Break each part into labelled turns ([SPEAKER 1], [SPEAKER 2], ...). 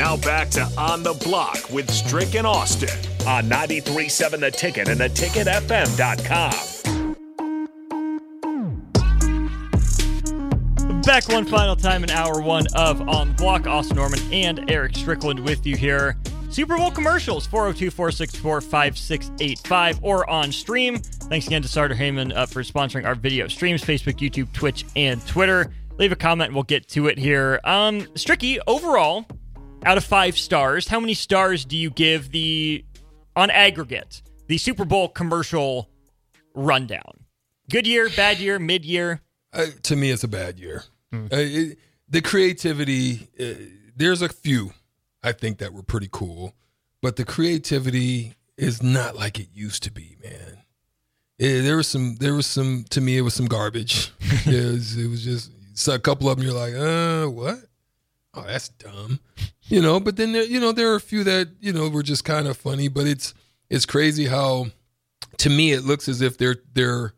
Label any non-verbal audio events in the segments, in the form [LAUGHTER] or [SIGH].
[SPEAKER 1] Now back to On the Block with Strick and Austin on 93.7 The Ticket and theticketfm.com.
[SPEAKER 2] Back one final time in hour one of On the Block. Austin Norman and Eric Strickland with you here. Super Bowl commercials, 402 464 5685, or on stream. Thanks again to Sartor Hamann uh, for sponsoring our video streams Facebook, YouTube, Twitch, and Twitter. Leave a comment, we'll get to it here. Um, Stricky, overall, out of five stars, how many stars do you give the, on aggregate, the Super Bowl commercial rundown? Good year, bad year, mid year?
[SPEAKER 3] Uh, to me, it's a bad year. Uh, it, the creativity, uh, there's a few I think that were pretty cool, but the creativity is not like it used to be, man. It, there was some, there was some, to me, it was some garbage. [LAUGHS] it, was, it was just so a couple of them. You're like, uh, what? Oh, that's dumb, you know. But then, there, you know, there are a few that you know were just kind of funny. But it's it's crazy how, to me, it looks as if they're they're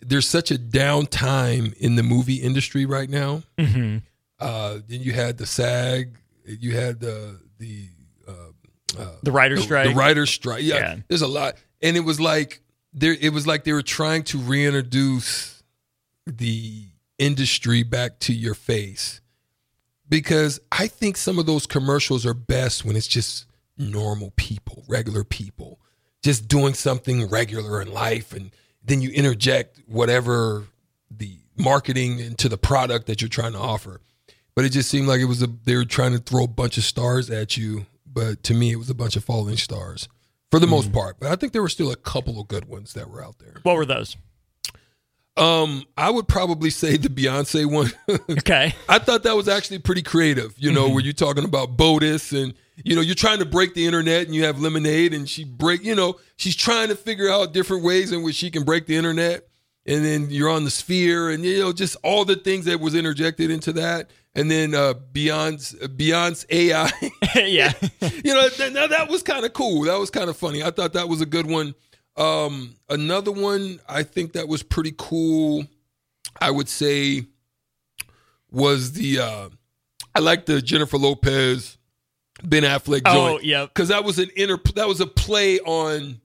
[SPEAKER 3] there's such a downtime in the movie industry right now.
[SPEAKER 2] Mm-hmm.
[SPEAKER 3] Uh, then you had the SAG, you had the the uh, uh,
[SPEAKER 2] The writer's
[SPEAKER 3] the,
[SPEAKER 2] strike.
[SPEAKER 3] the writer's strike. Yeah,
[SPEAKER 2] Yeah.
[SPEAKER 3] there's a lot, and it was like there. It was like they were trying to reintroduce the industry back to your face because I think some of those commercials are best when it's just normal people, regular people, just doing something regular in life, and then you interject whatever the marketing into the product that you're trying to offer. But it just seemed like it was a they were trying to throw a bunch of stars at you, but to me it was a bunch of falling stars for the hmm. most part. But I think there were still a couple of good ones that were out there.
[SPEAKER 2] What were those?
[SPEAKER 3] Um, I would probably say the Beyonce one. [LAUGHS]
[SPEAKER 2] Okay.
[SPEAKER 3] I thought that was actually pretty creative, you know, where you're talking about BOTUS and you know, you're trying to break the internet and you have lemonade and she break, you know, she's trying to figure out different ways in which she can break the internet. And then you're on the sphere and you know, just all the things that was interjected into that. And then uh Beyond's Beyond's [LAUGHS] AI.
[SPEAKER 2] yeah. [LAUGHS]
[SPEAKER 3] you know, th- now that was kind of cool. That was kind of funny. I thought that was a good one. Um, another one I think that was pretty cool. I would say was the uh, I like the Jennifer Lopez Ben Affleck
[SPEAKER 2] Oh,
[SPEAKER 3] joint.
[SPEAKER 2] yep.
[SPEAKER 3] because that was an inner that was a play on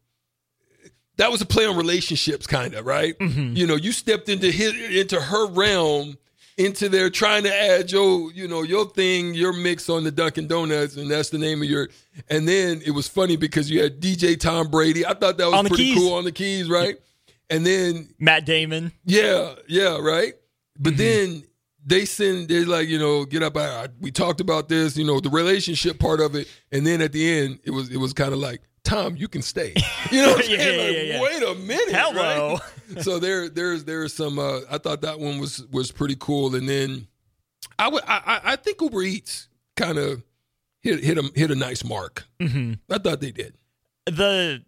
[SPEAKER 3] that was a play on relationships, kind of right.
[SPEAKER 2] Mm-hmm.
[SPEAKER 3] You know, you stepped into his into her realm, into there trying to add your you know your thing, your mix on the Dunkin' Donuts, and that's the name of your. And then it was funny because you had DJ Tom Brady. I thought that was pretty
[SPEAKER 2] keys.
[SPEAKER 3] cool on the keys, right? And then
[SPEAKER 2] Matt Damon.
[SPEAKER 3] yeah, yeah, right.
[SPEAKER 2] Mm-hmm.
[SPEAKER 3] But then they send, they're like, you know, get up. I, we talked about this, you know, the relationship part of it, and then at the end, it was it was kind of like, Tom, you can stay. You know, what I'm [LAUGHS]
[SPEAKER 2] Yeah,
[SPEAKER 3] saying?
[SPEAKER 2] yeah,
[SPEAKER 3] like,
[SPEAKER 2] yeah,
[SPEAKER 3] wait a minute,
[SPEAKER 2] Hello.
[SPEAKER 3] right? so there, there's there's some. Uh, I thought that one was was pretty cool, and then I would, I, I- I think Uber Eats kind of hit hit a hit a nice mark.
[SPEAKER 2] Mm-hmm.
[SPEAKER 3] I thought they did.
[SPEAKER 2] The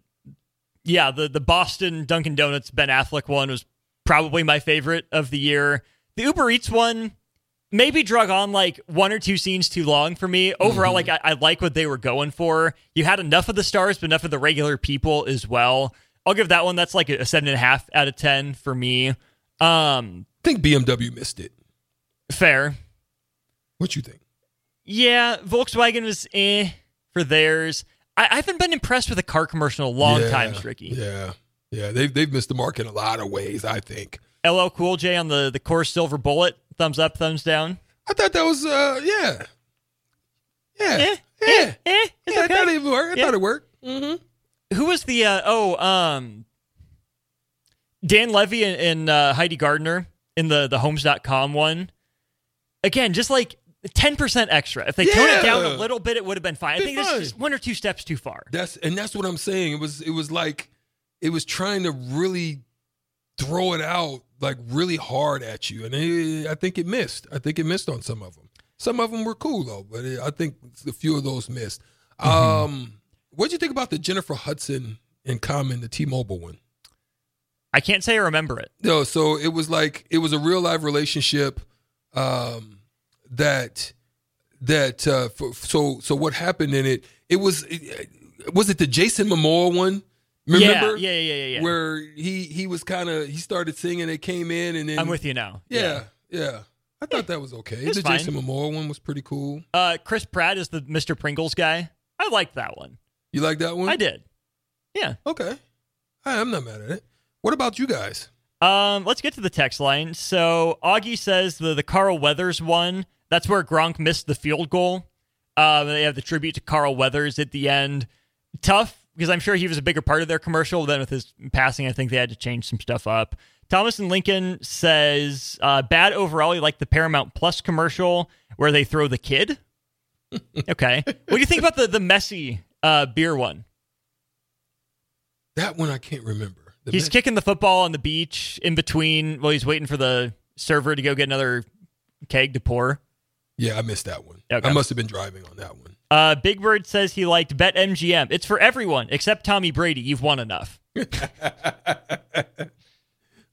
[SPEAKER 2] yeah, the the Boston Dunkin' Donuts Ben Affleck one was probably my favorite of the year. The Uber Eats one maybe drug on like one or two scenes too long for me. Overall, like I, I like what they were going for. You had enough of the stars, but enough of the regular people as well. I'll give that one. That's like a seven and a half out of ten for me. Um,
[SPEAKER 3] I think BMW missed it.
[SPEAKER 2] fair.
[SPEAKER 3] What you think?
[SPEAKER 2] Yeah, Volkswagen was eh for theirs. I, I haven't been impressed with a car commercial in a long
[SPEAKER 3] Yeah,
[SPEAKER 2] time, Stricky.
[SPEAKER 3] Yeah, yeah, they've they've missed the mark in a lot of ways. I think.
[SPEAKER 2] LL Cool J on the the Coors Silver Bullet. Thumbs up, thumbs down.
[SPEAKER 3] I thought that was uh yeah, yeah,
[SPEAKER 2] Eh,
[SPEAKER 3] yeah.
[SPEAKER 2] eh, eh,
[SPEAKER 3] yeah, I thought it worked. I
[SPEAKER 2] Yeah.
[SPEAKER 3] thought it worked. Mm-hmm.
[SPEAKER 2] Who was the uh, oh um Dan Levy and, and uh, Heidi Gardner in the the Homes.com one? Again, just like ten percent extra. If they tone it down a little bit, it would have been fine. I think this is one or two steps too far.
[SPEAKER 3] That's and that's what I'm saying. It was it was like it was trying to really throw it out like really hard at you, and it, I think it missed. I think it missed on some of them. Some of them were cool though, but I think a few of those missed.
[SPEAKER 2] Mm-hmm.
[SPEAKER 3] Um, what do you think about the Jennifer Hudson and Common, the T-Mobile one?
[SPEAKER 2] I can't say I remember it.
[SPEAKER 3] No, so it was like it was a real life relationship um, that that uh, so so what happened in it? It was was it the Jason Momoa one? Remember?
[SPEAKER 2] Yeah, yeah, yeah, yeah. yeah.
[SPEAKER 3] Where he he was kind of he started singing. It came in and then
[SPEAKER 2] I'm with you now.
[SPEAKER 3] Yeah, yeah. I thought that was okay.
[SPEAKER 2] It's
[SPEAKER 3] the
[SPEAKER 2] fine.
[SPEAKER 3] Jason Momoa one was pretty cool.
[SPEAKER 2] Uh, Chris Pratt is the Mr. Pringles guy. I liked that one.
[SPEAKER 3] You like that one?
[SPEAKER 2] I did. Yeah.
[SPEAKER 3] Okay. I, I'm not mad at it. What about you guys?
[SPEAKER 2] Um, let's get to the text line. So Augie says the the Carl Weathers one. That's where Gronk missed the field goal. Um, they have the tribute to Carl Weathers at the end. Tough because I'm sure he was a bigger part of their commercial. Then with his passing, I think they had to change some stuff up. Thomas and Lincoln says uh, bad overall. You like the Paramount Plus commercial where they throw the kid. [LAUGHS] okay, what do you think about the the Messi uh, beer one?
[SPEAKER 3] That one I can't remember. The
[SPEAKER 2] he's
[SPEAKER 3] Met-
[SPEAKER 2] kicking the football on the beach in between while he's waiting for the server to go get another keg to pour.
[SPEAKER 3] Yeah, I missed that one.
[SPEAKER 2] Okay.
[SPEAKER 3] I must have been driving on that one.
[SPEAKER 2] Uh, Big Bird says he liked Bet MGM. It's for everyone except Tommy Brady. You've won enough. [LAUGHS]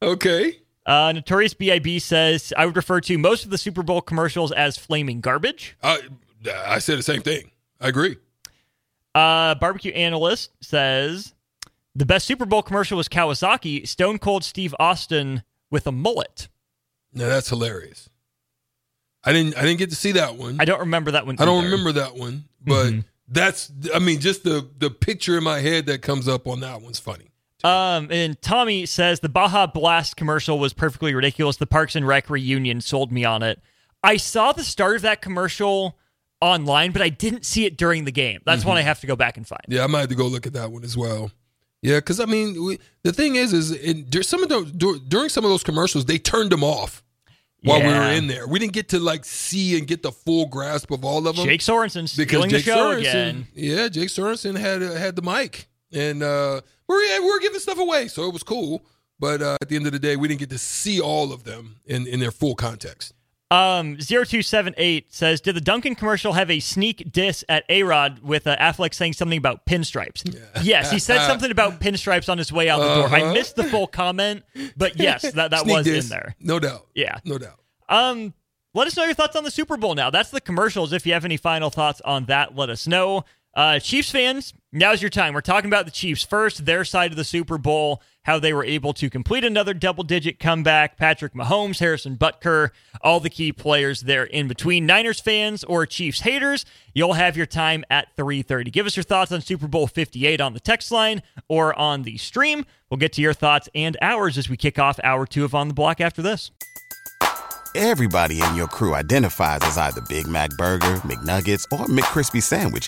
[SPEAKER 3] Okay.
[SPEAKER 2] Uh, Notorious BIB says I would refer to most of the Super Bowl commercials as flaming garbage.
[SPEAKER 3] I I said the same thing. I agree.
[SPEAKER 2] Uh, Barbecue Analyst says the best Super Bowl commercial was Kawasaki, Stone Cold Steve Austin with a mullet.
[SPEAKER 3] Now that's hilarious. I didn't I didn't get to see that one.
[SPEAKER 2] I don't remember that one.
[SPEAKER 3] I don't
[SPEAKER 2] either.
[SPEAKER 3] remember that one, but
[SPEAKER 2] Mm-hmm.
[SPEAKER 3] that's I mean just the the picture in my head that comes up on that one's funny.
[SPEAKER 2] Um, and Tommy says the Baja Blast commercial was perfectly ridiculous. The Parks and Rec reunion sold me on it. I saw the start of that commercial online, but I didn't see it during the game. That's one I have to go back and find.
[SPEAKER 3] Yeah, I might have to go look at that one as well. Yeah, because I mean, we, the thing is, is in, some of those during some of those commercials, they turned them off while we were in there. We didn't get to like see and get the full grasp of all of them.
[SPEAKER 2] Jake Sorensen stealing
[SPEAKER 3] Jake
[SPEAKER 2] the show
[SPEAKER 3] Sorensen,
[SPEAKER 2] again.
[SPEAKER 3] yeah, Jake Sorensen had uh, had the mic, and uh, we were we were giving stuff away, so it was cool. But uh, at the end of the day, we didn't get to see all of them in in their full context.
[SPEAKER 2] Um, 0278 says, Did the Dunkin' commercial have a sneak diss at A Rod with uh, Affleck saying something about pinstripes? Yes, he said something about [LAUGHS] pinstripes on his way out the door. I
[SPEAKER 3] Uh-huh.
[SPEAKER 2] missed the full comment, but yes, that, that was
[SPEAKER 3] diss,
[SPEAKER 2] in there.
[SPEAKER 3] no doubt.
[SPEAKER 2] Yeah.
[SPEAKER 3] no doubt.
[SPEAKER 2] Um, let us know your thoughts on the Super Bowl now. That's the commercials. If you have any final thoughts on that, let us know. Uh, Chiefs fans, now's your time. We're talking about the Chiefs first, their side of the Super Bowl, how they were able to complete another double digit comeback. Patrick Mahomes, Harrison Butker, all the key players there in between. Niners fans or Chiefs haters, you'll have your time at 3:30. Give us your thoughts on Super Bowl 58 on the text line or on the stream. We'll get to your thoughts and ours as we kick off hour two of On the Block after this.
[SPEAKER 4] Everybody in your crew identifies as either Big Mac Burger, McNuggets, or McCrispy Sandwich.